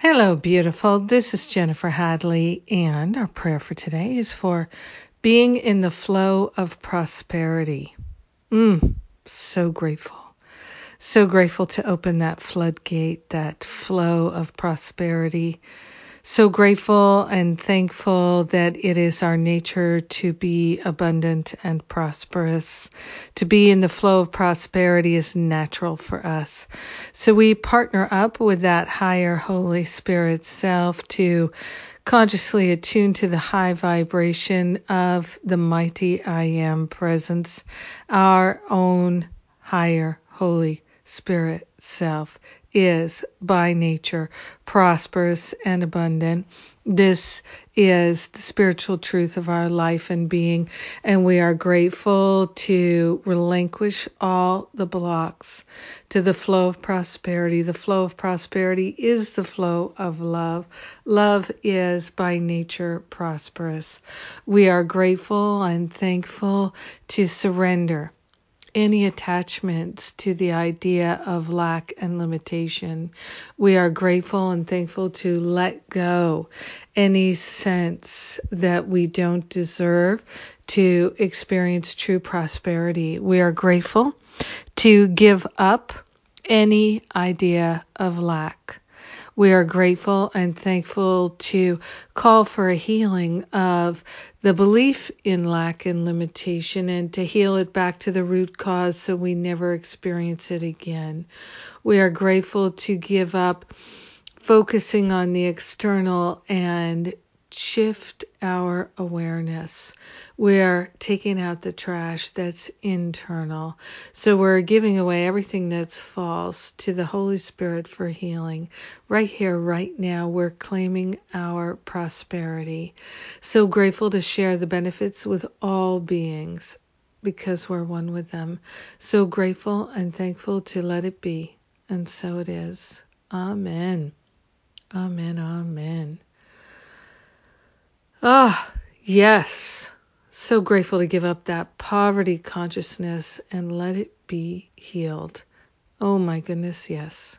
Hello, beautiful. This is Jennifer Hadley, and our prayer for today is for being in the flow of prosperity. Mm, so grateful. So grateful to open that floodgate, that flow of prosperity so grateful and thankful that it is our nature to be abundant and prosperous. To be in the flow of prosperity is natural for us. So we partner up with that higher Holy Spirit self to consciously attune to the high vibration of the mighty I am presence, our own higher Holy Spirit self is by nature prosperous and abundant. This is the spiritual truth of our life and being, and we are grateful to relinquish all the blocks to the flow of prosperity. The flow of prosperity is the flow of love. Love is by nature prosperous. We are grateful and thankful to surrender any attachments to the idea of lack and limitation. We are grateful and thankful to let go any sense that we don't deserve to experience true prosperity. We are grateful to give up any idea of lack. We are grateful and thankful to call for a healing of the belief in lack and limitation and to heal it back to the root cause so we never experience it again. We are grateful to give up focusing on the external and shift our awareness. We're taking out the trash that's internal. So we're giving away everything that's false to the Holy Spirit for healing. Right here, right now, we're claiming our prosperity. So grateful to share the benefits with all beings because we're one with them. So grateful and thankful to let it be. And so it is. Amen. Amen. Amen. Ah, yes. So grateful to give up that poverty consciousness and let it be healed. Oh my goodness, yes.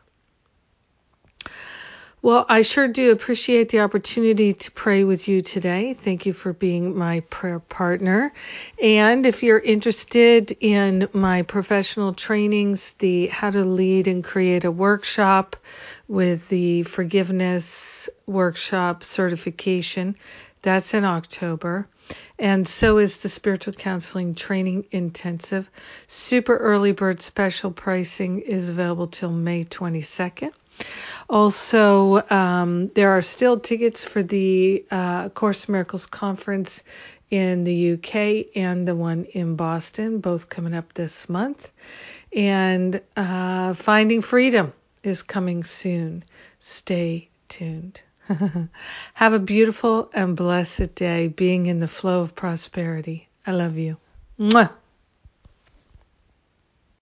Well, I sure do appreciate the opportunity to pray with you today. Thank you for being my prayer partner. And if you're interested in my professional trainings, the How to Lead and Create a Workshop with the Forgiveness Workshop certification, that's in October. And so is the Spiritual Counseling Training Intensive. Super early bird special pricing is available till May 22nd. Also, um, there are still tickets for the uh, Course Miracles Conference in the UK and the one in Boston, both coming up this month. And uh, Finding Freedom is coming soon. Stay tuned. Have a beautiful and blessed day being in the flow of prosperity. I love you. Mwah.